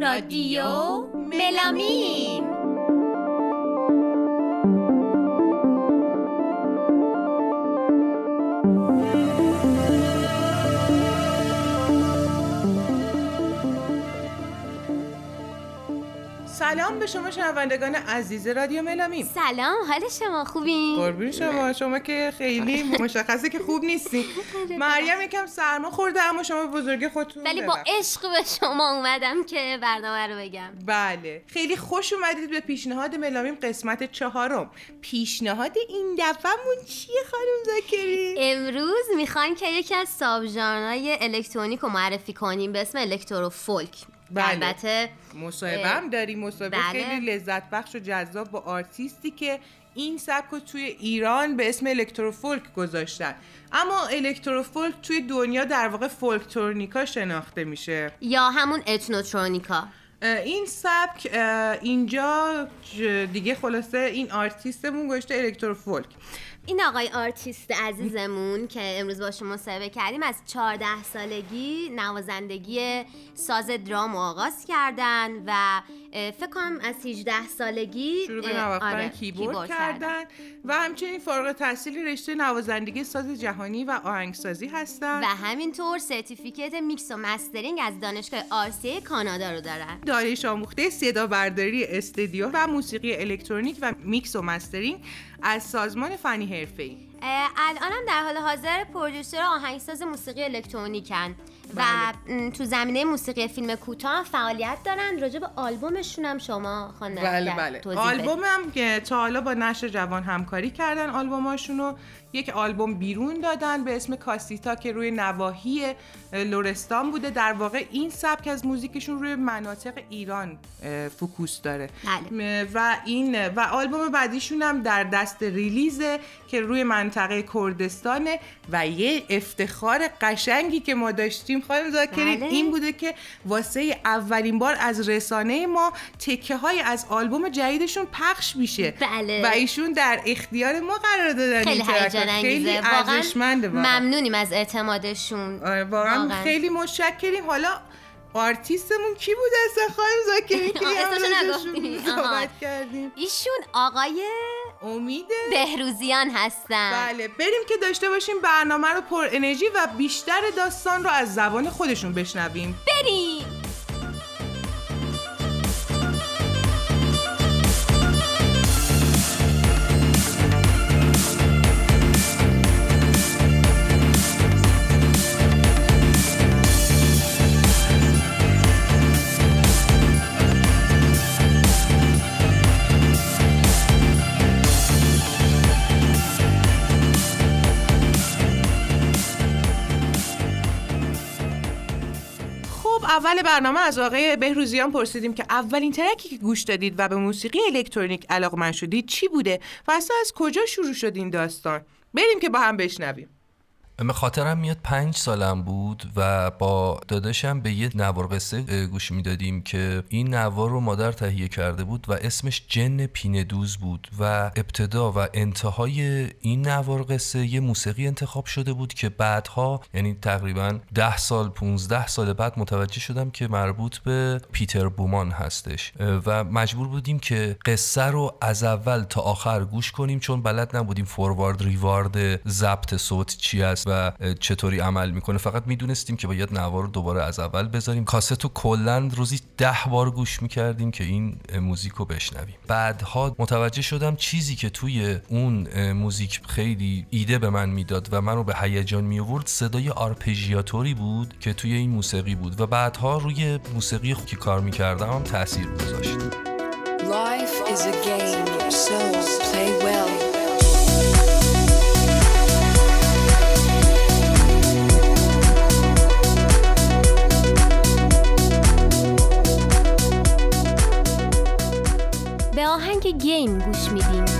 رادیو ملامیم سلام به شما شنوندگان عزیز رادیو ملامیم. سلام حال شما خوبین؟ قربون شما شما که خیلی مشخصه که خوب نیستی. مریم یکم سرما خورده اما شما بزرگ خودتون ولی با. عشق به شما اومدم که برنامه رو بگم. بله. خیلی خوش اومدید به پیشنهاد ملامیم قسمت چهارم. پیشنهاد این دفعهمون چیه خانم زاکری امروز می‌خوایم که یکی از ساب الکترونیک رو معرفی کنیم به اسم الکترو فولک بله. البته مصاحبه هم داریم. مصاحبه بله. خیلی لذت بخش و جذاب با آرتیستی که این سبک رو توی ایران به اسم الکتروفولک گذاشتن. اما electrofolk توی دنیا در واقع folktronica شناخته میشه. یا همون ethnotronica. این سبک اینجا دیگه خلاصه این آرتیستمون گذاشته electrofolk. این آقای آرتیست عزیزمون که امروز با شما مصاحبه کردیم از 14 سالگی نوازندگی ساز درام آغاز کردن و فکر کنم از 18 سالگی شروع به نواختن آره، کیبورد کردن. و همچنین فارغ التحصیل رشته نوازندگی ساز جهانی و آهنگسازی هستن. و همینطور certificate mix و mastering از دانشگاه آرسی کانادا رو دارن. دانش آموخته صدا برداری استدیو و موسیقی الکترونیک و میکس و mastering از سازمان فنی حرفه‌ای. الانم در حال حاضر producer آهنگساز موسیقی الکترونیکن. و م، تو زمینه موسیقی فیلم کوتاه فعالیت دارن. راجع به آلبومشون هم شما خانم بله بله. آلبوم هم که تا حالا با نشر جوان همکاری کردن آلبوماشون رو یک آلبوم بیرون دادن به اسم کاسیتا که روی نواحی اه، لرستان بوده. در واقع این سبک از موزیکشون روی مناطق ایران focus داره. بله. و این و آلبوم بعدیشون هم در دست release ه که روی منطقه کردستانه و یه افتخار قشنگی که ما داشتیم خانم زاکری بله. این بوده که واسه اولین بار از رسانه ما تکه های از آلبوم جدیدشون پخش میشه بله. و ایشون در اختیار ما قرار دادن خیلی. هیجان خیلی ارزشمنده ممنونیم از اعتمادشون آره، واقعا واقعا. خیلی متشکریم حالا آرتیستمون کی بود اصلا خانم زاکری که یه. صحبت کردیم؟ ایشون آقای امیده بهروزیان هستن. بله بریم که داشته باشیم برنامه رو پر انرژی و بیشتر داستان رو از زبان خودشون بشنویم. بریم. اول برنامه از آقای بهروزیان پرسیدیم که اولین ترکی که گوش دادید و به موسیقی الکترونیک علاقمند شدید چی بوده و اصلا از کجا شروع شد این داستان؟ بریم که با هم بشنویم. به خاطرم میاد پنج سالم بود و با داداشم به یه نوار قصه گوش می‌دادیم که این نوار رو مادر تهیه کرده بود و اسمش جن پینه دوز بود و ابتدا و انتهای این نوار قصه یه موسیقی انتخاب شده بود که بعدها یعنی تقریبا ده سال 15 سال بعد متوجه شدم که مربوط به پیتر بومان هستش. و مجبور بودیم که قصه رو از اول تا آخر گوش کنیم چون بلد نبودیم فوروارد ریوارد ضبط صوت چی است. و چطوری عمل می‌کنه. فقط می‌دونستیم که باید نوار رو دوباره از اول بذاریم. کاست رو کلا روزی ده بار گوش می‌کردیم که این موزیک رو بشنویم. بعدها متوجه شدم چیزی که توی اون موزیک خیلی ایده به من می‌داد و منو به هیجان می آورد صدای آرپژیاتوری بود که توی این موسیقی بود و بعدها روی موسیقی که کار می‌کردم هم تاثیر گذاشت. Life is a game, so play well. آهنگ گیم گوش میدیم.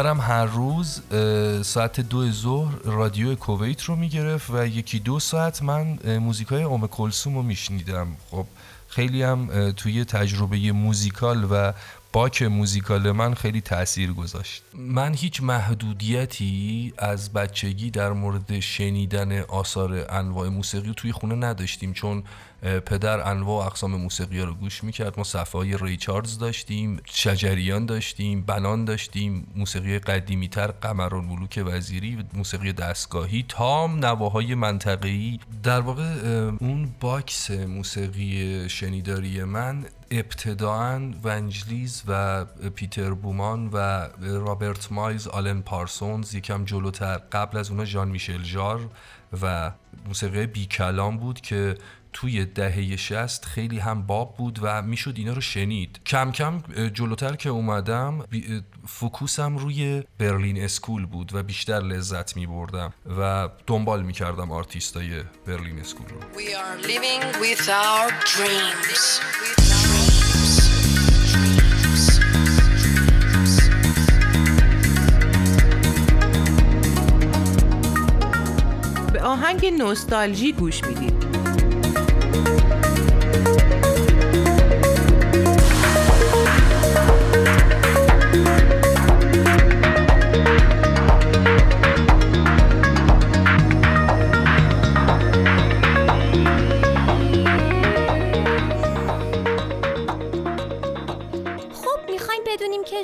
پدرم هر روز ساعت دو ظهر رادیو کویت رو می‌گرفت و یکی دو ساعت من موزیکای اوم کلسوم رو میشنیدم. خب خیلی هم توی تجربه موزیکال و باک موزیکال من خیلی تاثیر گذاشت. من هیچ محدودیتی از بچگی در مورد شنیدن آثار انواع موسیقی توی خونه نداشتیم چون پدر انواع اقسام موسیقی رو گوش می‌کرد. ما صفحه های ریچاردز داشتیم شجریان داشتیم بنان داشتیم موسیقی قدیمی تر قمران ملوک وزیری موسیقی دستگاهی تام نواهای منطقه‌ای. در واقع اون box موسیقی شنیداری من ابتدائا ونجلیز و پیتر بومان و رابرت مایلز آلن پارسونز یکم جلوتر قبل از اونا ژان میشل جار و موسیقی بی کلام بود که توی دهه شصت خیلی هم باب بود و می‌شد اینا رو شنید. کم کم جلوتر که اومدم focus م روی Berlin School بود و بیشتر لذت می بردم و دنبال می کردم آرتیستای برلین اسکول رو. We are living with our dreams. به آهنگ نوستالژی گوش می‌دید.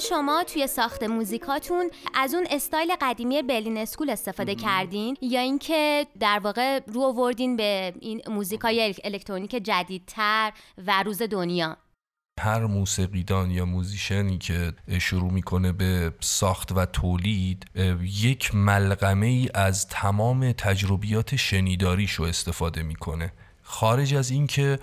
شما توی ساخت موزیکاتون از اون استایل قدیمی Berlin School استفاده کردین؟ یا اینکه در واقع رو آوردین به این موزیکای الکترونیک جدیدتر و روز دنیا؟ هر موسیقیدان یا musician ی که شروع می‌کنه به ساخت و تولید یک ملغمه ای از تمام تجربیات شنیداریشو استفاده می‌کنه. خارج از اینکه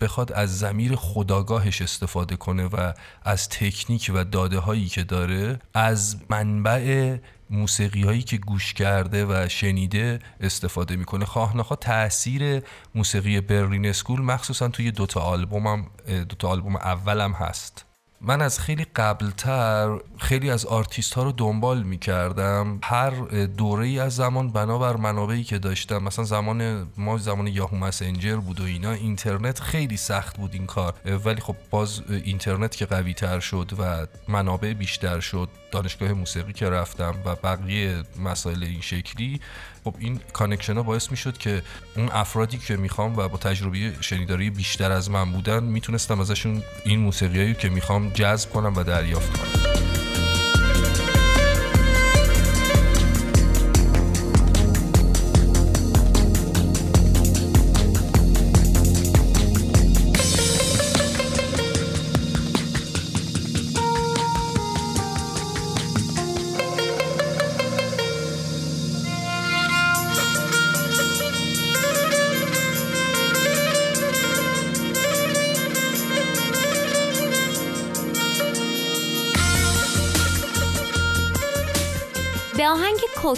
بخواد از ضمیر خودآگاهش استفاده کنه و از تکنیک و داده هایی که داره از منبع موسیقی هایی که گوش کرده و شنیده استفاده می‌کنه. خواه نخواه تاثیر موسیقی Berlin School مخصوصا توی دوتا آلبومم دوتا آلبوم اولم هست. من از خیلی قبلتر خیلی از آرتیست ها رو دنبال می کردم هر دوره ای از زمان بنابر منابعی که داشتم مثلا زمان ما زمان یاهو مسنجر بود و اینا اینترنت خیلی سخت بود این کار. ولی خب باز اینترنت که قوی تر شد و منابع بیشتر شد دانشگاه موسیقی که رفتم و بقیه مسائل این شکلی خب این connection ها باعث می‌شد که اون افرادی که می‌خوام و با تجربه شنیداری بیشتر از من بودن می‌تونستم ازشون این موسیقیایی که می‌خوام جذب کنم و دریافت کنم.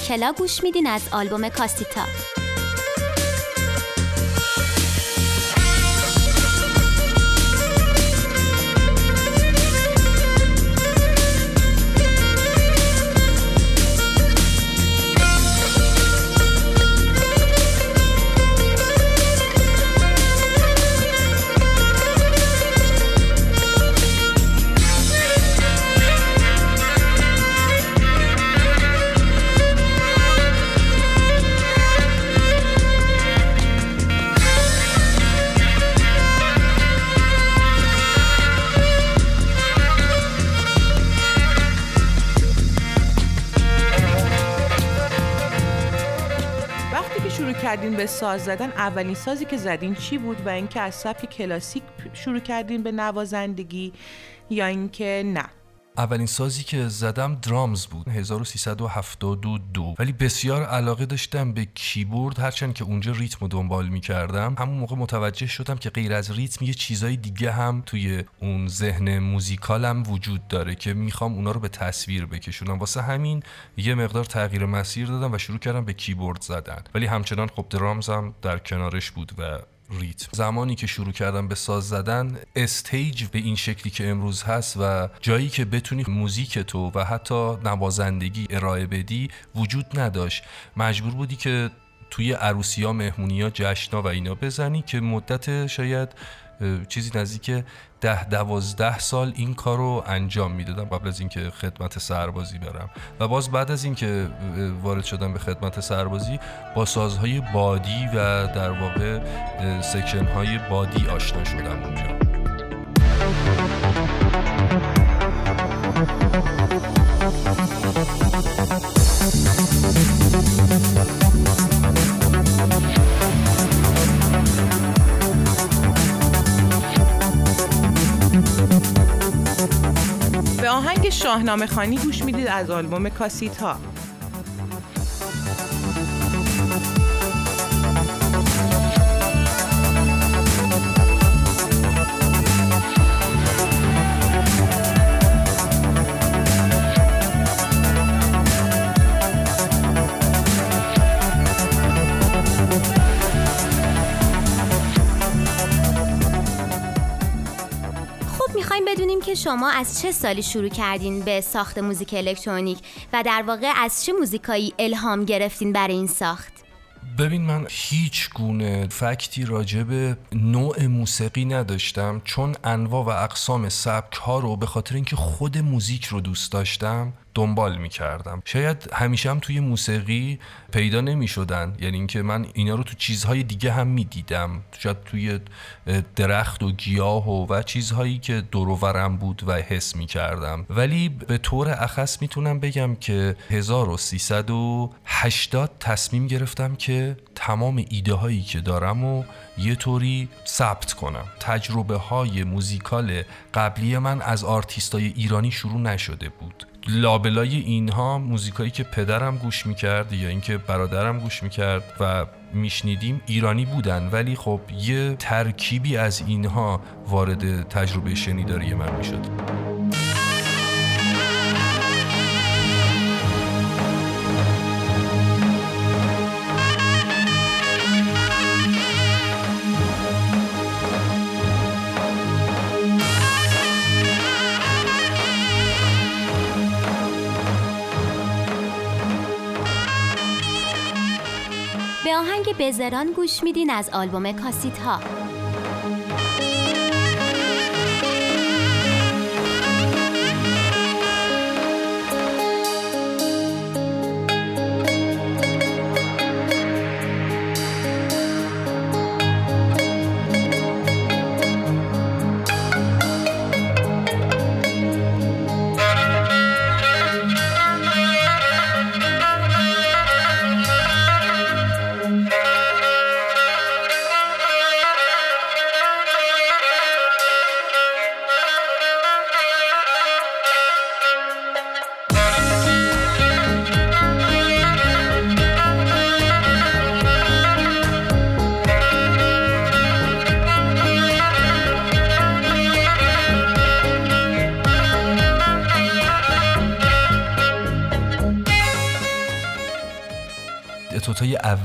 کوکلا گوش میدین از آلبوم کاستیتا. به ساز زدن اولین سازی که زدین چی بود؟ و اینکه از سبک کلاسیک شروع کردین به نوازندگی یا اینکه نه؟ اولین سازی که زدم درامز بود 1372 ولی بسیار علاقه داشتم به کیبورد هرچند که اونجا ریتم رو دنبال می‌کردم. همون موقع متوجه شدم که غیر از ریتم یه چیزای دیگه هم توی اون ذهن موزیکالم وجود داره که می‌خوام اونا رو به تصویر بکشونم. واسه همین یه مقدار تغییر مسیر دادم و شروع کردم به کیبورد زدن. ولی همچنان خب drums هم در کنارش بود و ریتم. زمانی که شروع کردم به ساز زدن stage به این شکلی که امروز هست و جایی که بتونی music تو و حتی نوازندگی ارائه بدی وجود نداشت. مجبور بودی که توی عروسی ها مهمونی ها جشنا و اینا بزنی که مدت شاید چیزی نزدیک ده دوازده سال این کار رو انجام می‌دادم قبل از اینکه خدمت سربازی برم. و باز بعد از اینکه وارد شدم به خدمت سربازی با سازهای بادی و در واقع سکشن های بادی آشنا شدم اونجا. به آهنگ شاهنامه خانی گوش می‌دید از آلبوم کاسیتا. خب که شما از چه سالی شروع کردین به ساخت موزیک الکترونیک و در واقع از چه موزیکایی الهام گرفتین برای این ساخت؟ ببین من هیچ گونه فکتی راجع به نوع موسیقی نداشتم چون انواع و اقسام سبک ها رو به خاطر اینکه خود موزیک رو دوست داشتم دنبال می کردم شاید همیشه هم توی موسیقی پیدا نمی شدن یعنی اینکه من اینا رو تو چیزهای دیگه هم می دیدم شاید توی درخت و گیاه و, و چیزهایی که دورورم بود و حس می کردم ولی به طور اخص می‌تونم بگم که 1380 تصمیم گرفتم که تمام ایده هایی که دارم و یه طوری ثبت کنم. تجربه های موزیکال قبلی من از آرتیستای ایرانی شروع نشده بود. لابلای اینها موزیکایی که پدرم گوش می‌کرد یا اینکه برادرم گوش می‌کرد و میشنیدیم ایرانی بودن. ولی خب یه ترکیبی از اینها وارد تجربه شنیداری من می‌شد. به آهنگ بزران گوش میدین از آلبوم کاسیت ها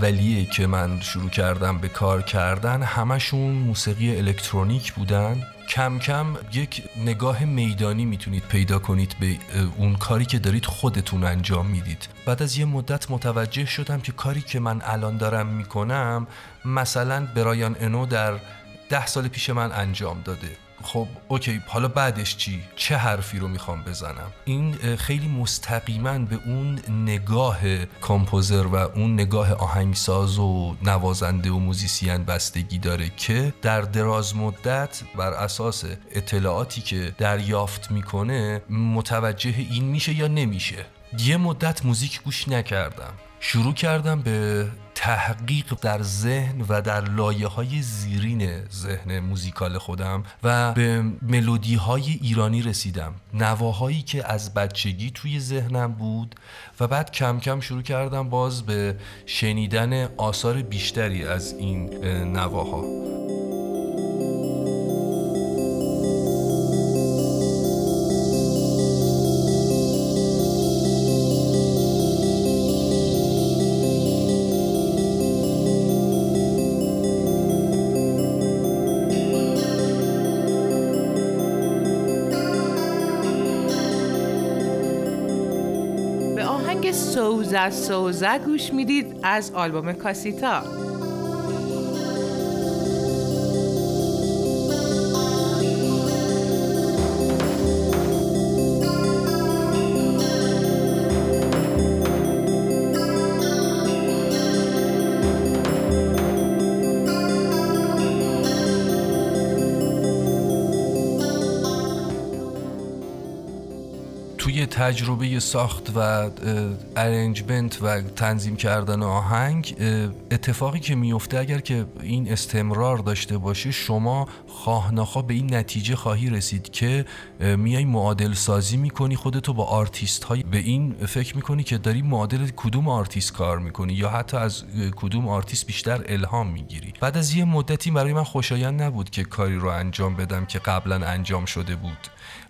اولیه که من شروع کردم به کار کردن همشون موسیقی الکترونیک بودن. کم کم یک نگاه میدانی می‌تونید پیدا کنید به اون کاری که دارید خودتون انجام می‌دید. بعد از یه مدت متوجه شدم که کاری که من الان دارم می‌کنم مثلا برایان انو در ده سال پیش من انجام داده. خب okay حالا بعدش چی؟ چه حرفی رو می‌خوام بزنم؟ این خیلی مستقیما به اون نگاه composer و اون نگاه آهنگساز و نوازنده و musician بستگی داره که در دراز مدت بر اساس اطلاعاتی که دریافت می‌کنه متوجه این میشه یا نمیشه. یه مدت موزیک گوش نکردم. شروع کردم به تحقیق در ذهن و در لایه های زیرین ذهن موزیکال خودم و به ملودی های ایرانی رسیدم. نواهایی که از بچگی توی ذهنم بود و بعد کم کم شروع کردم باز به شنیدن آثار بیشتری از این نواها. سوزه سوزه گوش می‌دید از آلبوم کاسیتا. تجربه ساخت و arrangement و تنظیم کردن آهنگ اتفاقی که میفته اگر که این استمرار داشته باشه شما خواه نخواه به این نتیجه خواهی رسید که میای معادل سازی می‌کنی خودتو با آرتیست های به این فکر می‌کنی که داری معادل کدوم آرتیست کار می‌کنی یا حتی از کدوم آرتیست بیشتر الهام می‌گیری. بعد از یه مدتی برای من خوشایند نبود که کاری رو انجام بدم که قبلا انجام شده بود.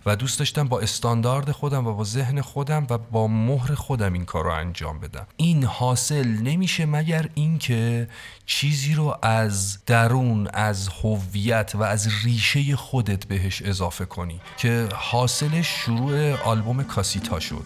و دوست داشتم با استاندارد خودم و با ذهن خودم و با مهر خودم این کار رو انجام بدم. این حاصل نمیشه مگر اینکه چیزی رو از درون از هویت و از ریشه خودت بهش اضافه کنی که حاصلش شروع آلبوم کاسیتا شد.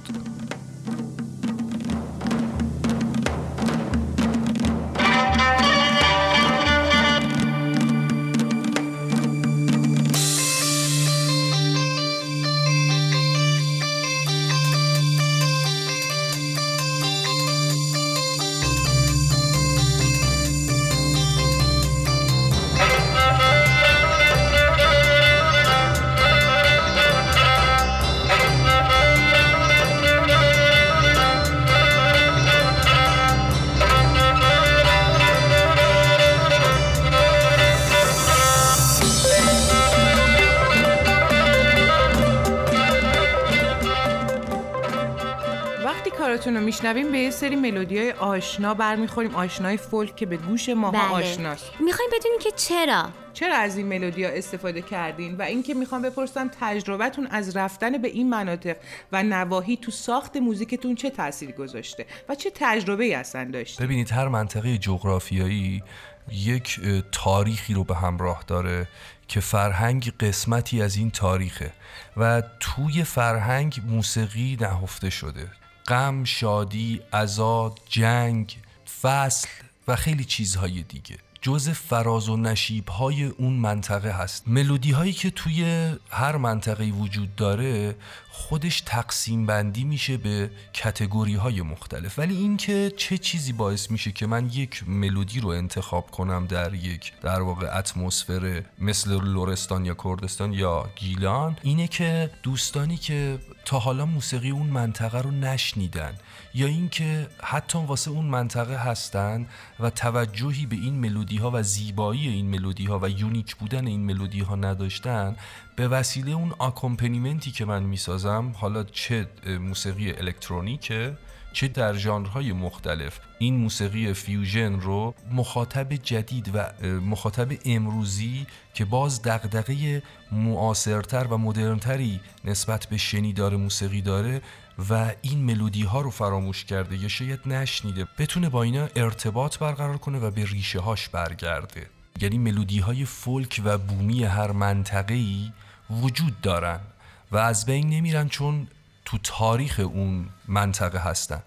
یه سری ملودی های آشنا برمیخوریم آشنای فولک که به گوش ماها بله. آشناست. می‌خوایم بدونیم که چرا. چرا از این ملودی ها استفاده کردین؟ و اینکه می‌خوام بپرسم تجربتون از رفتن به این مناطق و نواحی تو ساخت موزیکتون چه تأثیری گذاشته؟ و چه تجربه ای اصلا داشته ببینید هر منطقه جغرافیایی یک تاریخی رو به همراه داره که فرهنگ قسمتی از این تاریخه و توی فرهنگ موسیقی نهفته شده. غم، شادی، عزا، جنگ، فصل و خیلی چیزهای دیگه. جز فراز و نشیب های اون منطقه هست. ملودی هایی که توی هر منطقه وجود داره خودش تقسیم بندی میشه به کتگوری های مختلف. ولی اینکه چه چیزی باعث میشه که من یک ملودی رو انتخاب کنم در یک در واقع اتمسفر مثل لورستان یا کردستان یا گیلان اینه که دوستانی که تا حالا موسیقی اون منطقه رو نشنیدن یا اینکه حتی واسه اون منطقه هستن و توجهی به این ملودی ها و زیبایی این ملودی ها و unique بودن این ملودی ها نداشتن به وسیله اون accompaniment ی که من می‌سازم حالا چه موسیقی الکترونیکه چه در ژانرهای مختلف این موسیقی fusion رو مخاطب جدید و مخاطب امروزی که باز دغدغه معاصرتر و مدرنتری نسبت به شنیدار موسیقی داره و این ملودی ها رو فراموش کرده یا شاید نشنیده بتونه با اینا ارتباط برقرار کنه و به ریشه هاش برگرده. یعنی ملودی های فولک و بومی هر منطقه ای وجود دارن و از بین نمیرن چون تو تاریخ اون منطقه هستن.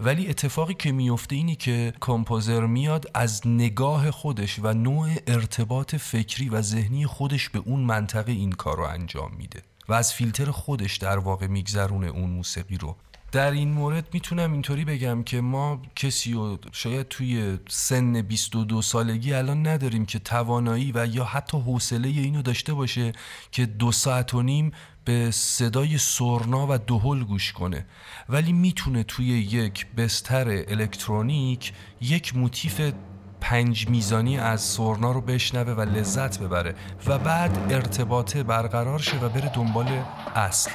ولی اتفاقی که میفته اینی که کمپوزر میاد از نگاه خودش و نوع ارتباط فکری و ذهنی خودش به اون منطقه این کار رو انجام میده. و از فیلتر خودش در واقع میگذرونه اون موسیقی رو. در این مورد می‌تونم اینطوری بگم که ما کسی رو شاید توی سن 22 سالگی الان نداریم که توانایی و یا حتی حوصله اینو داشته باشه که دو ساعت و نیم به صدای سرنا و دهل گوش کنه. ولی می‌تونه توی یک بستر الکترونیک یک موتیف پنج میزانی از سرنا رو بشنوه و لذت ببره و بعد ارتباطه برقرار شه و بره دنبال اصل.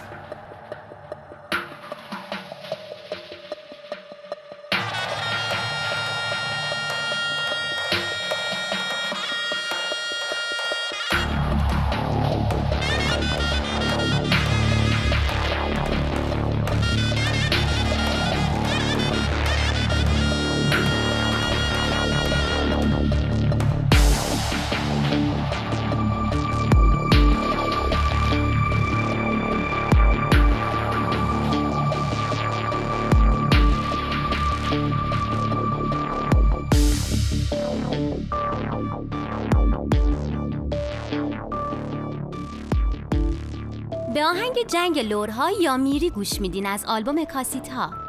آهنگ لورها یا میری گوش میدین از آلبوم کاسیتا. شما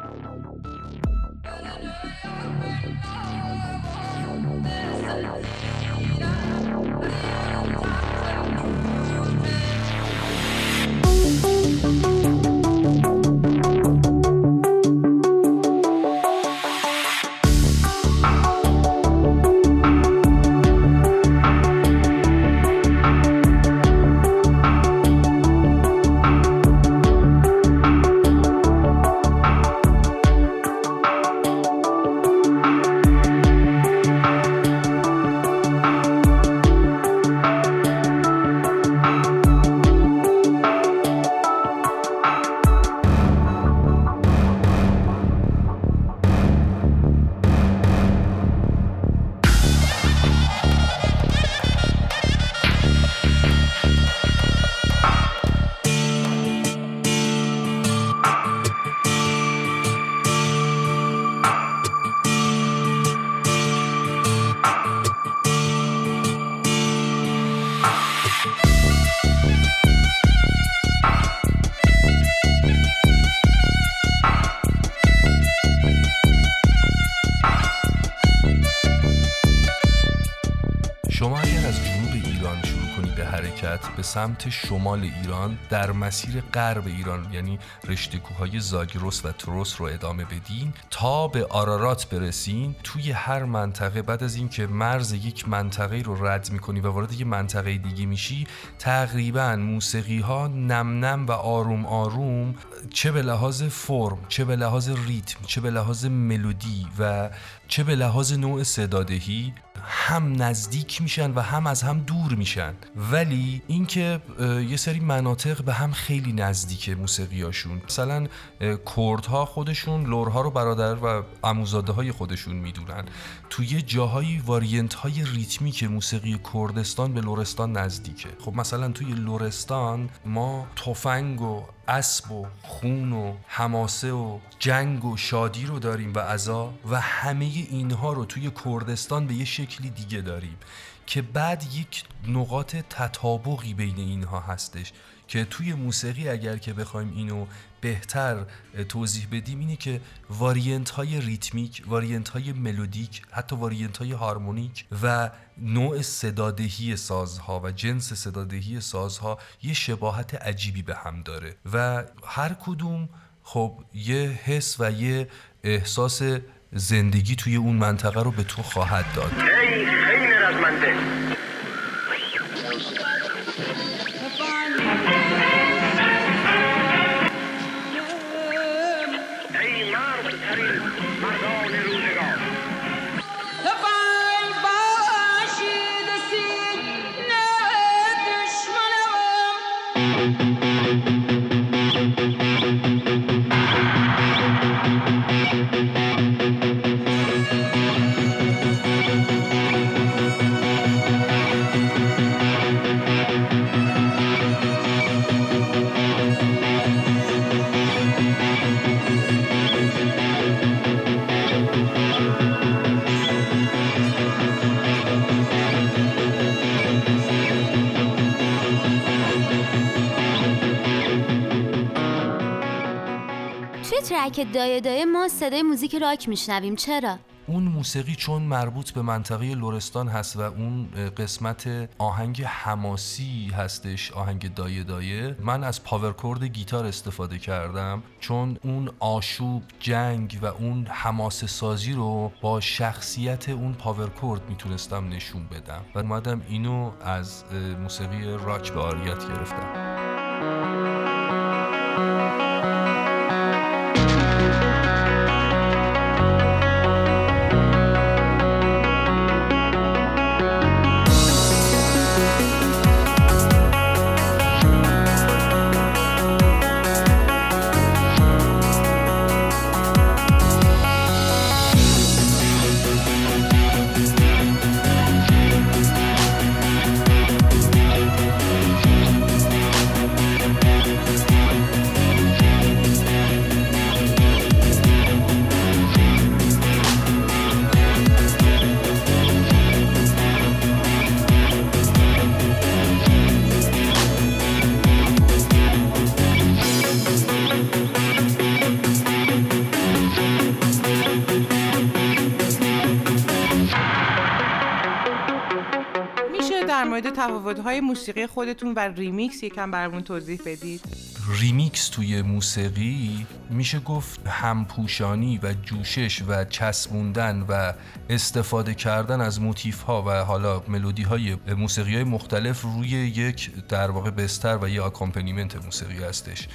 سمت شمال ایران در مسیر غرب ایران یعنی رشته کوههای زاگرس و تروس رو ادامه بدین تا به آرارات برسین. توی هر منطقه بعد از اینکه مرز یک منطقه رو رد می‌کنی و وارد یک منطقه دیگه میشی تقریبا موسیقی ها نم نم و آروم آروم چه به لحاظ فرم چه به لحاظ ریتم چه به لحاظ ملودی و چه به لحاظ نوع صدادهی هم نزدیک میشن و هم از هم دور میشن. ولی اینکه یه سری مناطق به هم خیلی نزدیکه موسیقیاشون. مثلا اه، کردها خودشون لورها رو برادر و عموزاده های خودشون می‌دونن. توی جاهای واریانت های ریتمی که موسیقی کردستان به لورستان نزدیکه. خب مثلا توی لورستان ما تفنگ و اسب و خون و حماسه و جنگ و شادی رو داریم و عزا و همه اینها رو توی کردستان به یه شکلی دیگه داریم که بعد یک نقاط تطابقی بین اینها هستش که توی موسیقی اگر که بخوایم اینو بهتر توضیح بدیم اینه که واریانت های ریتمیک واریانت های ملودیک حتی واریانت های هارمونیک و نوع صدادهی سازها و جنس صدادهی سازها یه شباهت عجیبی به هم داره و هر کدوم خب یه حس و یه احساس زندگی توی اون منطقه رو به تو خواهد داد. ای خیلی رزمنده. track دایه دایه ما صدای موزیک راک میشنویم چرا؟ اون موسیقی چون مربوط به منطقه لرستان هست و اون قسمت آهنگ حماسی هستش آهنگ دایه دایه من از power chord گیتار استفاده کردم چون اون آشوب جنگ و اون حماسه سازی رو با شخصیت اون power chord می‌تونستم نشون بدم و اومدم اینو از موسیقی راک به عاریت گرفتم مورد تفاوت‌های موسیقی خودتون و ریمیکس یکم برامون توضیح بدید. ریمیکس توی موسیقی؟ میشه گفت همپوشانی و جوشش و چسبوندن و استفاده کردن از motif ها و حالا ملودی های موسیقی های مختلف روی یک در واقع بستر و یه accompaniment موسیقی هستش.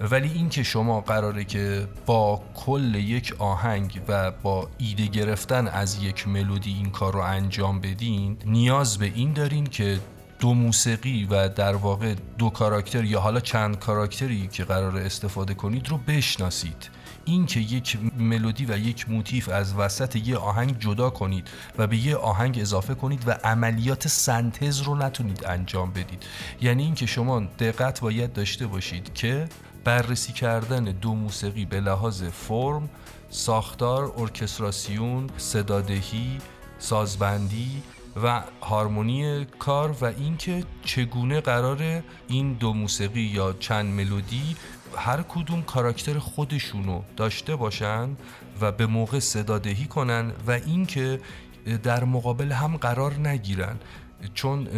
ولی این که شما قراره که با کل یک آهنگ و با ایده گرفتن از یک ملودی این کار رو انجام بدین نیاز به این دارین که دو موسیقی و در واقع دو کاراکتر یا حالا چند کاراکتری که قرار استفاده کنید رو بشناسید. این که یک ملودی و یک موتیف از وسط یه آهنگ جدا کنید و به یه آهنگ اضافه کنید و عملیات سنتز رو نتونید انجام بدید. یعنی اینکه شما دقت باید داشته باشید که بررسی کردن دو موسیقی به لحاظ فرم ساختار ارکستراسیون صدادهی سازبندی و هارمونی کار و اینکه چگونه قرار این دو موسیقی یا چند ملودی هر کدوم کاراکتر خودشونو داشته باشن و به موقع صدادهی کنن و اینکه در مقابل هم قرار نگیرن. چون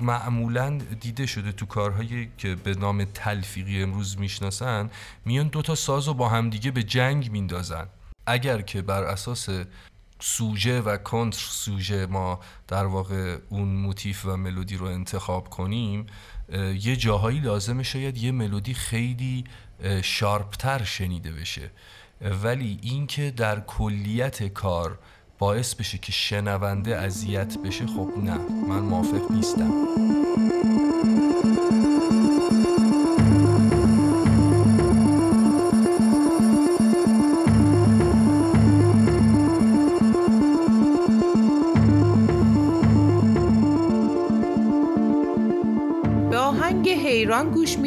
معمولا دیده شده تو کارهایی که به نام تلفیقی امروز می‌شناسن میان دوتا ساز رو با همدیگه به جنگ میندازن. اگر که بر اساس سوژه و کنتر سوژه ما در واقع اون موتیف و ملودی رو انتخاب کنیم یه جاهایی لازمه شاید یه ملودی خیلی شارپتر شنیده بشه. ولی اینکه در کلیت کار باعث بشه که شنونده اذیت بشه خب نه من موافق نیستم.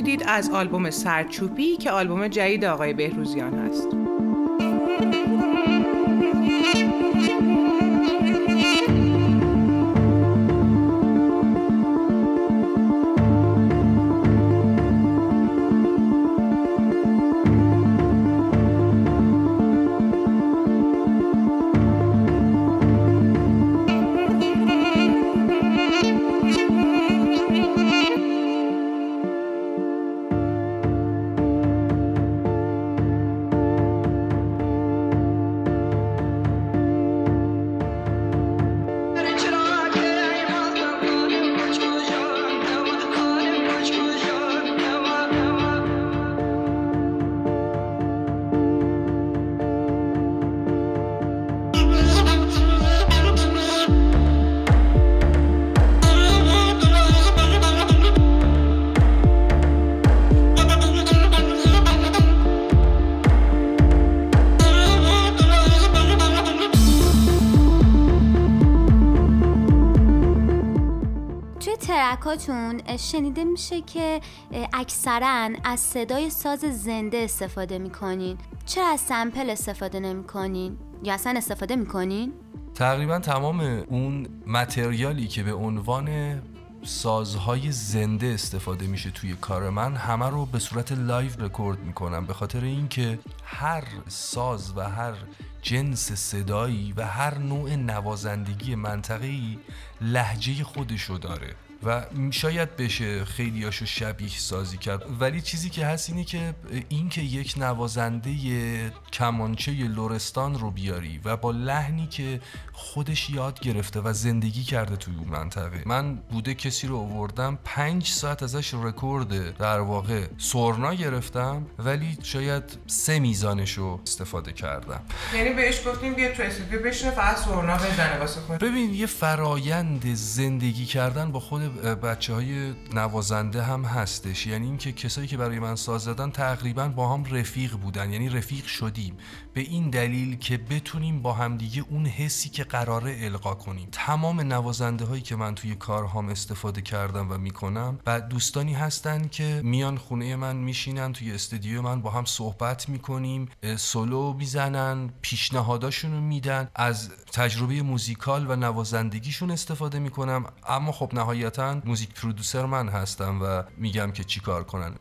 می‌دید از آلبوم سرچوبی که آلبوم جدید آقای بهروزیان هست. track اتون شنیده میشه که اکثرا از صدای ساز زنده استفاده می‌کنین. چرا از sample استفاده نمی‌کنین؟ یا اصلا استفاده می‌کنین؟ تقریبا تمام اون material ی که به عنوان سازهای زنده استفاده میشه توی کار من همه رو به صورت live record می‌کنم. به خاطر اینکه هر ساز و هر جنس صدایی و هر نوع نوازندگی منطقه‌ای لحجه خودشو داره. و شاید بشه خیلیاشو شبیه سازی کرد. ولی چیزی که هست اینه که اینکه یک نوازنده کمانچه لورستان رو بیاری و با لحنی که خودش یاد گرفته و زندگی کرده توی اون منطقه. من بوده کسی رو آوردم پنج ساعت ازش رکورد در واقع سورنا گرفتم ولی شاید سه میزانش رو استفاده کردم. یعنی بهش گفتیم بیا تو استودیو بشینه فقط سورنا بزنه واسه خود ببین یه فرایند زندگی کردن با خود بچه های نوازنده هم هستش. یعنی اینکه کسایی که برای من ساز زدن تقریبا با هم رفیق بودن. یعنی رفیق شدیم. به این دلیل که بتونیم با همدیگه اون حسی که قراره القا کنیم. تمام نوازنده هایی که من توی کارهام استفاده کردم و می‌کنم و دوستانی هستن که میان خونه من میشینن توی استودیو من با هم صحبت می‌کنیم سولو می‌زنن پیشنهاداشون رو میدن از تجربه musical و نوازندگیشون استفاده می‌کنم. اما خب نهایتا music producer من هستم و میگم که چی کار کنن.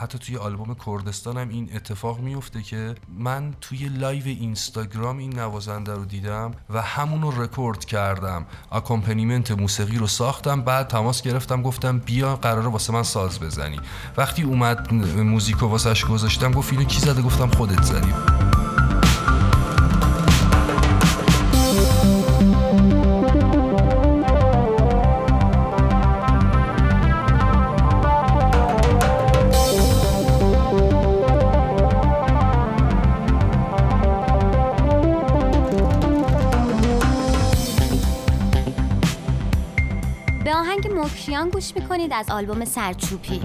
حتی توی آلبوم کردستان هم این اتفاق میفته که من توی live اینستاگرام این نوازنده رو دیدم و همون رو رکورد کردم. accompaniment موسیقی رو ساختم بعد تماس گرفتم گفتم بیا قراره واسه من ساز بزنی. وقتی اومد موزیک رو واسش گذاشتم گفت اینو کی زده؟ گفتم خودت زدی. گوش می‌کنید از آلبوم سرچوپی.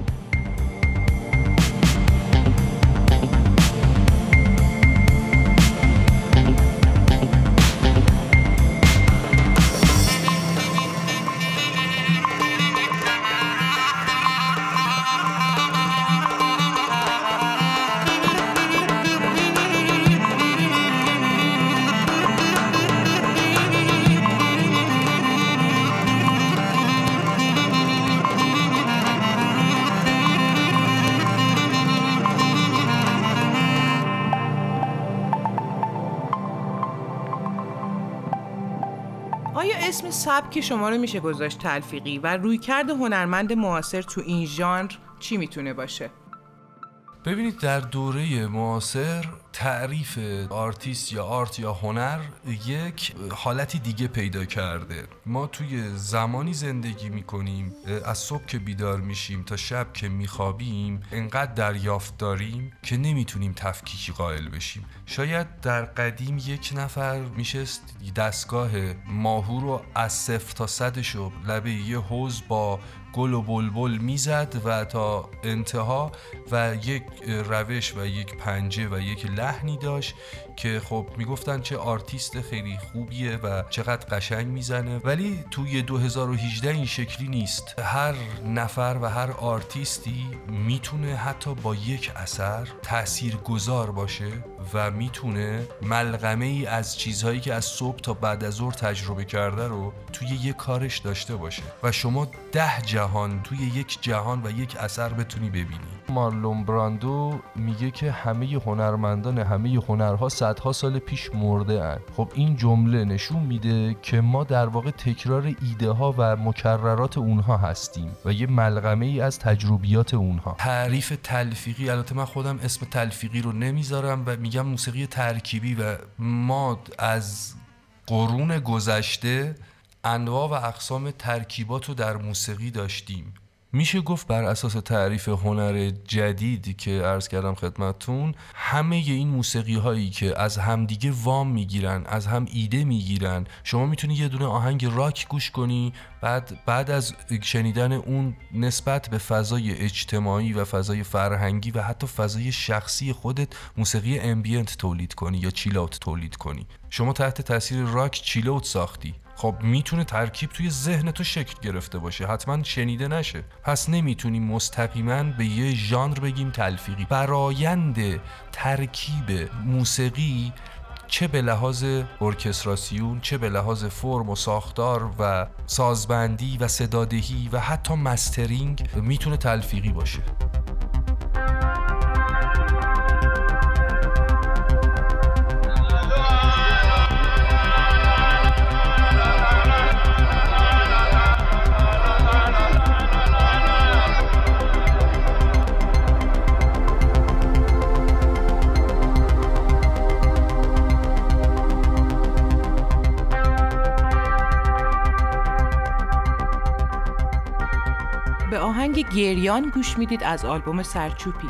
سبک شما رو میشه گذاشت تلفیقی و رویکرد هنرمند معاصر تو این ژانر چی می‌تونه باشه؟ ببینید در دوره معاصر تعریف آرتیست یا art یا هنر یک حالتی دیگه پیدا کرده. ما توی زمانی زندگی می‌کنیم از صبح که بیدار میشیم تا شب که میخوابیم انقدر دریافت داریم که نمی‌تونیم تفکیکی قائل بشیم. شاید در قدیم یک نفر میشست دستگاه ماهور رو از صفر تا صدش رو لبه یه حوز با گل و بلبل می‌زد و تا انتها و یک روش و یک پنجه و یک لحنی داشت که خب می‌گفتن چه آرتیست خیلی خوبیه و چقدر قشنگ می‌زنه. ولی توی 2018 این شکلی نیست. هر نفر و هر آرتیستی می‌تونه حتی با یک اثر تأثیر گذار باشه و می‌تونه ملغمه ای از چیزهایی که از صبح تا بعد از ظهر تجربه کرده رو توی یک کارش داشته باشه و شما ده جهان توی یک جهان و یک اثر بتونی ببینی. مارلون براندو میگه که همه هنرمندان همه هنرها صدها سال پیش مرده اند. خب این جمله نشون میده که ما در واقع تکرار ایده ها و مکررات اونها هستیم و یه ملغمه ای از تجربیات اونها. تعریف تلفیقی البته من خودم اسم تلفیقی رو نمی‌ذارم و میگم موسیقی ترکیبی و ما از قرون گذشته انواع و اقسام ترکیبات رو در موسیقی داشتیم. میشه گفت بر اساس تعریف هنر جدید که عرض کردم خدمتون همه این موسیقی هایی که از همدیگه وام می‌گیرن از هم ایده می‌گیرن شما می‌تونی یه دونه آهنگ راک گوش کنی بعد بعد از شنیدن اون نسبت به فضای اجتماعی و فضای فرهنگی و حتی فضای شخصی خودت موسیقی ambient تولید کنی یا chillout تولید کنی. شما تحت تاثیر راک chillout ساختی. خب می‌تونه ترکیب توی ذهن تو شکل گرفته باشه. حتما شنیده نشه. پس نمی‌تونیم مستقیما به یه ژانر بگیم تلفیقی. برایند ترکیب موسیقی چه به لحاظ ارکستراسیون چه به لحاظ فرم و ساختار و سازبندی و صدادهی و حتی mastering می‌تونه تلفیقی باشه. گریان گوش می‌دید از آلبوم سرچوپی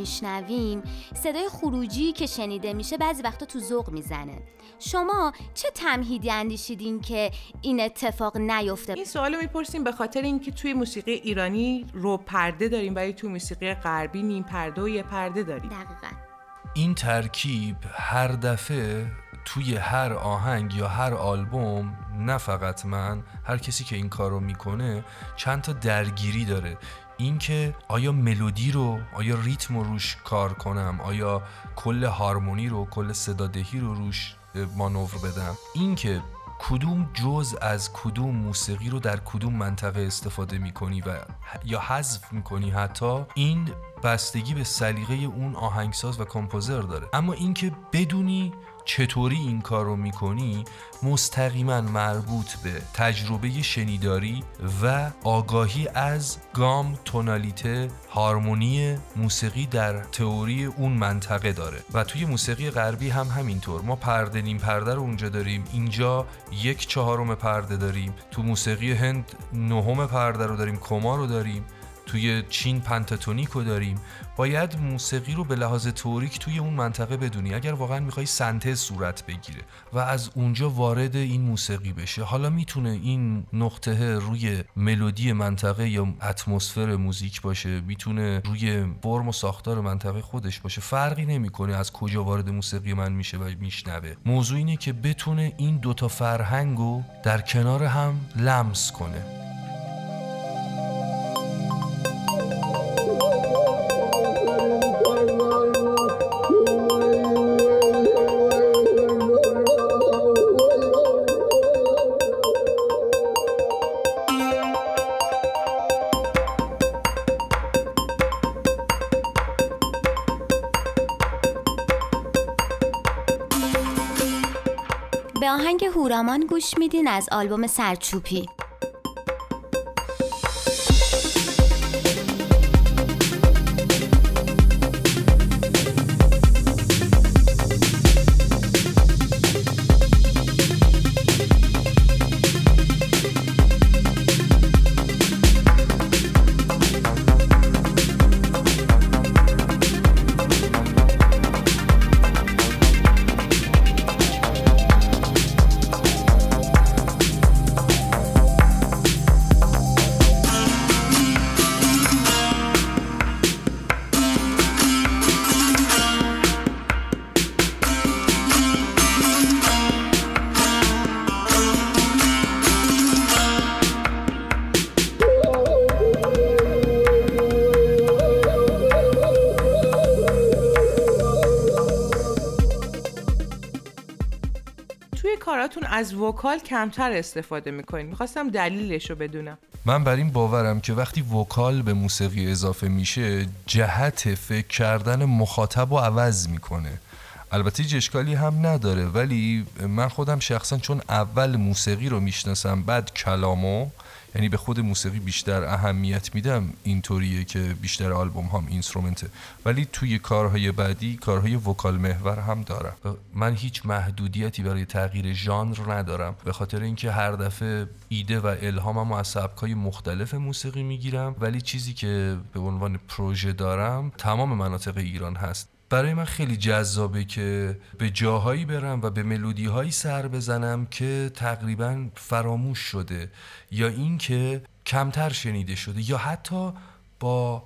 میشنویم صدای خروجی که شنیده میشه بعضی وقتا تو ذوق می‌زنه. شما چه تمهیدی اندیشیدین که این اتفاق نیفته؟ این سوال رو می‌پرسیم به خاطر اینکه توی موسیقی ایرانی رو پرده داریم ولی توی موسیقی غربی نیم پرده و یه پرده داریم. دقیقا. این ترکیب هر دفعه توی هر آهنگ یا هر آلبوم نه فقط من هر کسی که این کار رو می‌کنه چند تا درگیری داره. اینکه آیا ملودی رو آیا ریتم رو روش کار کنم؟ آیا کل هارمونی رو کل صدادهی رو روش مانور بدم؟ اینکه کدوم جز از کدوم موسیقی رو در کدوم منطقه استفاده می‌کنی و یا حذف می‌کنی حتی این بستگی به سلیقه اون آهنگساز و کمپوزر داره. اما اینکه بدونی چطوری این کار رو می‌کنی مستقیما مربوط به تجربه شنیداری و آگاهی از گام، تونالیته، هارمونی موسیقی در تئوری اون منطقه داره. و توی موسیقی غربی هم همینطور. ما پرده نیم پرده رو اونجا داریم. اینجا یک چهارم پرده داریم. تو موسیقی هند نهم پرده رو داریم. کما رو داریم. توی چین پنتاتونیک رو داریم. باید موسیقی رو به لحاظ توریک توی اون منطقه بدونی. اگر واقعا می‌خوای سنتز صورت بگیره و از اونجا وارد این موسیقی بشه. حالا می‌تونه این نقطه روی ملودی منطقه یا اتمسفر موزیک باشه. می‌تونه روی فرم و ساختار منطقه خودش باشه. فرقی نمی‌کنه از کجا وارد موسیقی من میشه و میشنوه. موضوع اینه که بتونه این دوتا فرهنگ رو در کنار هم لمس کنه. آهنگ هورامان گوش میدین از آلبوم سرچوپی از vocal کمتر استفاده می‌کنین می‌خواستم دلیلش رو بدونم. من بر این باورم که وقتی vocal به موسیقی اضافه میشه جهت فکر کردن مخاطب رو عوض می‌کنه. البته هیچ اشکالی هم نداره ولی من خودم شخصا چون اول موسیقی رو می‌شناسم بعد کلامو یعنی به خود موسیقی بیشتر اهمیت میدم اینطوریه که بیشتر آلبوم هم instrumental ه. ولی توی کارهای بعدی کارهای vocal محور هم دارم. من هیچ محدودیتی برای تغییر ژانر ندارم. به خاطر اینکه هر دفعه ایده و الهامم از سبکای مختلف موسیقی می‌گیرم. ولی چیزی که به عنوان پروژه دارم تمام مناطق ایران هست. برای من خیلی جذابه که به جاهایی برم و به ملودی هایی سر بزنم که تقریبا فراموش شده یا اینکه کمتر شنیده شده یا حتی با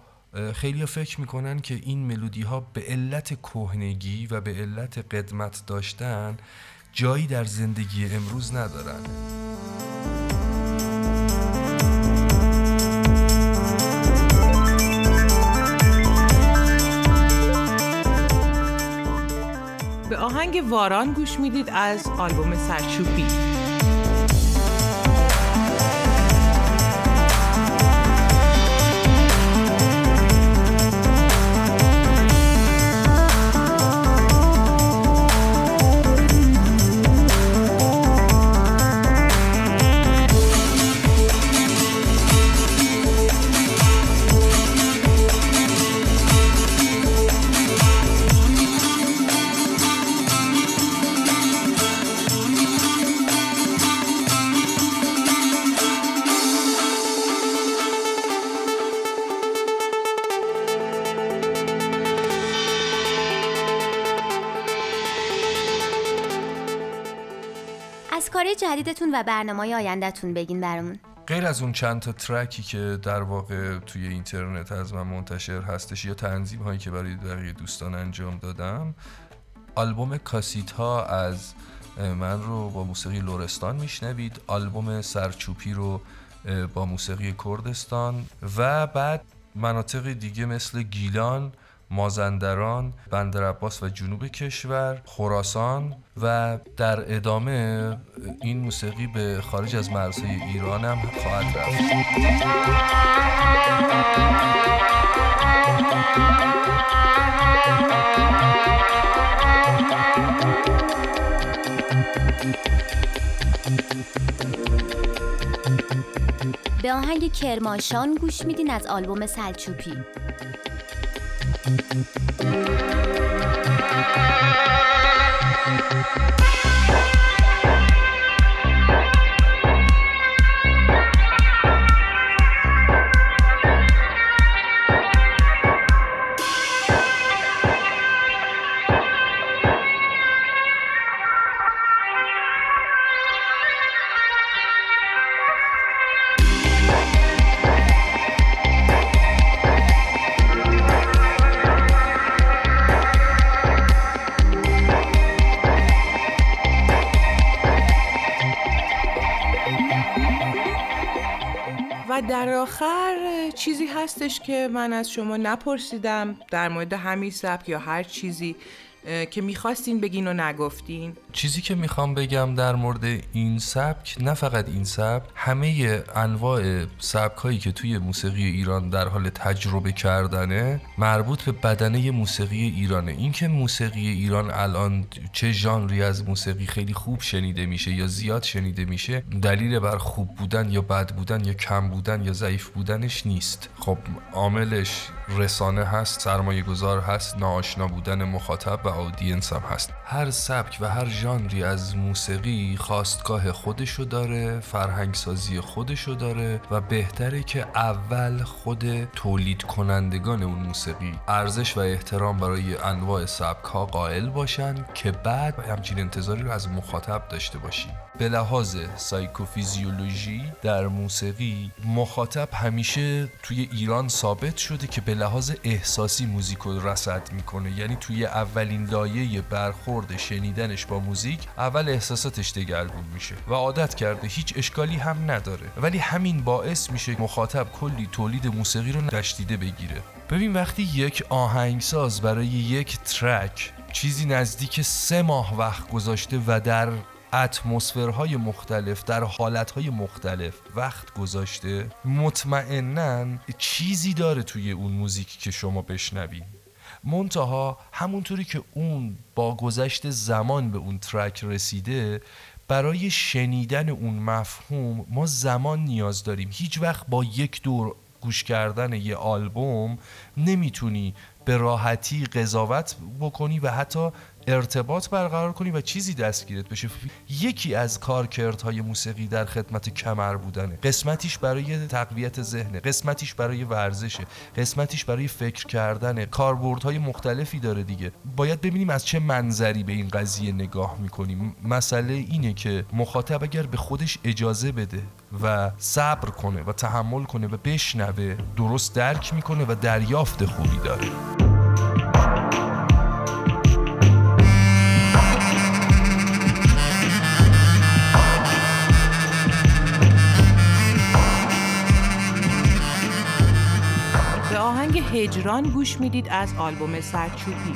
خیلی فکر می‌کنن که این ملودی ها به علت کهنگی و به علت قدمت داشتن جایی در زندگی امروز ندارن. به آهنگ واران گوش می‌دید از آلبوم سرچوبی. جدیدتون و برنامه آیندهتون بگین برامون. غیر از اون چند تا ترکی که در واقع توی اینترنت از من منتشر هستش یا تنظیم هایی که برای بقیه دوستان انجام دادم آلبوم کاسیت ها از من رو با موسیقی لورستان میشنوید آلبوم سرچوپی رو با موسیقی کردستان و بعد مناطق دیگه مثل گیلان مازندران، بندر عباس و جنوب کشور، خراسان و در ادامه این موسیقی به خارج از مرزهای ایران هم خواهد رفت. به آهنگ کرماشان گوش میدین از آلبوم سلچوپی thank you هستش که من از شما نپرسیدم در مورد همین سبک یا هر چیزی. که می‌خواستین بگین و نگفتین. چیزی که می‌خوام بگم در مورد این سبک نه فقط این سبک همه انواع سبک هایی که توی موسیقی ایران در حال تجربه کردنه مربوط به بدنه موسیقی ایرانه. اینکه موسیقی ایران الان چه ژانری از موسیقی خیلی خوب شنیده میشه یا زیاد شنیده میشه دلیل بر خوب بودن یا بد بودن یا کم بودن یا ضعیف بودنش نیست. خب عاملش رسانه هست سرمایه گذار هست ناآشنا بودن مخاطب و آدینس هم هست. هر سبک و هر ژانری از موسیقی خواستگاه خودشو داره فرهنگ سازی خودشو داره و بهتره که اول خود تولید کنندگان اون موسیقی ارزش و احترام برای انواع سبک ها قائل باشن که بعد همچین انتظاری رو از مخاطب داشته باشیم به لحاظ سایکوفیزیولوژی در موسیقی مخاطب همیشه توی ایران ثابت شده که به لحاظ احساسی موزیک رو رصد می‌کنه. یعنی توی اولین لایه برخورد شنیدنش با موزیک اول احساساتش دگرگون میشه و عادت کرده هیچ اشکالی هم نداره. ولی همین باعث میشه مخاطب کلی تولید موسیقی رو نشدیده بگیره. ببین وقتی یک آهنگساز برای یک ترک چیزی نزدیک سه ماه وقت گذاشته و در اتمسفرهای مختلف در حالتهای مختلف وقت گذاشته مطمئنا چیزی داره توی اون موزیکی که شما بشنوین. منتها همونطوری که اون با گذشت زمان به اون ترک رسیده برای شنیدن اون مفهوم ما زمان نیاز داریم. هیچ وقت با یک دور گوش کردن یه آلبوم نمی‌تونی به راحتی قضاوت بکنی و حتی ارتباط برقرار کنی و چیزی دستگیرت بشه. یکی از کارکردهای موسیقی در خدمت کمر بودنه. قسمتیش برای تقویت ذهن قسمتیش برای ورزشه. قسمتیش برای فکر کردنه. کاربردهای مختلفی داره دیگه. باید ببینیم از چه منظری به این قضیه نگاه می‌کنیم. مسئله اینه که مخاطب اگر به خودش اجازه بده و صبر کنه و تحمل کنه و بشنوه درست درک می‌کنه و دریافت خوبی داره. هجران گوش می‌دید از آلبوم سرچوبی.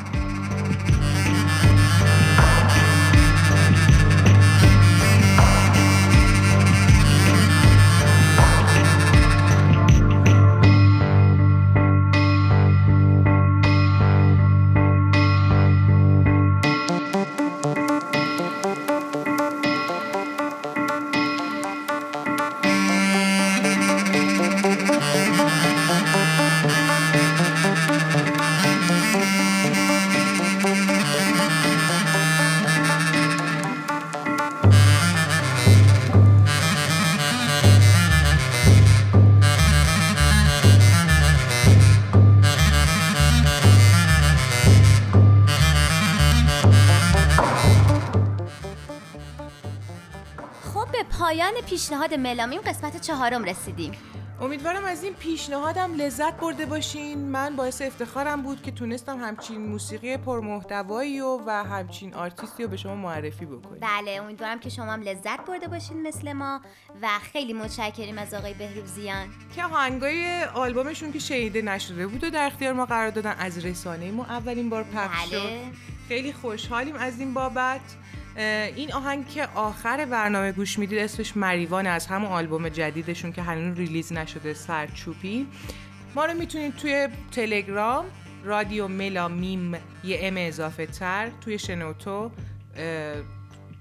پیشنهاد ملامیم قسمت چهارم رسیدیم. امیدوارم از این پیشنهادم لذت برده باشین. من باعث افتخارم بود که تونستم همچین موسیقی پرمحتوایی و و همچین آرتیستی رو به شما معرفی بکنیم بله امیدوارم که شما هم لذت برده باشین مثل ما و خیلی متشکریم از آقای بهروزیان که آهنگای آلبومشون که شنیده نشده بود و در اختیار ما قرار دادن از رسانه ما اولین بار پخش بله. شد. خیلی خوشحالیم از این بابت. این آهنگ که آخر برنامه گوش می‌دید اسمش مریوان از همون آلبوم جدیدشون که هنوز release نشده سرچوپی ما رو می‌تونید توی تلگرام رادیو ملا میم یه M اضافه تر توی شنوتو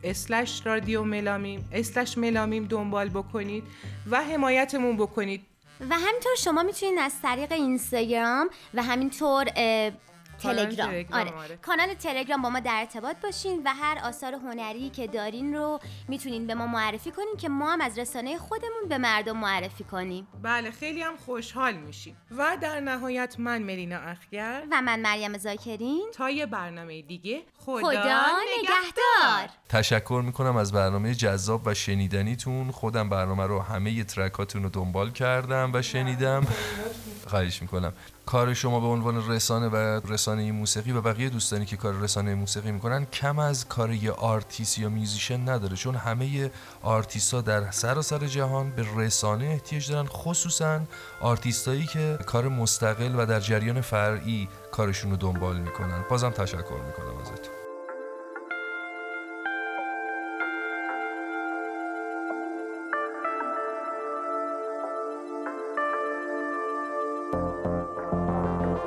slash رادیو ملامیم slash ملامیم دنبال بکنید و حمایتمون بکنید. و همینطور شما می‌تونید از طریق اینستاگرام و همینطور تلگرام. آره. آره. کانال تلگرام با ما در ارتباط باشین و هر آثار هنری که دارین رو می‌تونین به ما معرفی کنین که ما هم از رسانه خودمون به مردم معرفی کنیم. بله خیلی هم خوشحال میشیم. و در نهایت من مرینا اخگر و من مریم زاکرین. تا یه برنامه دیگه. خدا, خدا نگهدار. تشکر می‌کنم از برنامه جذاب و شنیدنیتون. خودم برنامه رو همه ترکاتون رو دنبال کردم و شنیدم. خواهش می‌کنم. کار شما به عنوان رسانه و رسانه موسیقی و بقیه دوستانی که کار رسانه موسیقی می‌کنن کم از کار یه آرتیست یا musician نداره چون همه آرتیست ها در سراسر جهان به رسانه احتیاج دارن خصوصا آرتیست هایی که کار مستقل و در جریان فرعی کارشون رو دنبال می‌کنن. بازم تشکر می‌کنم ازتون.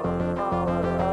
Oh. all.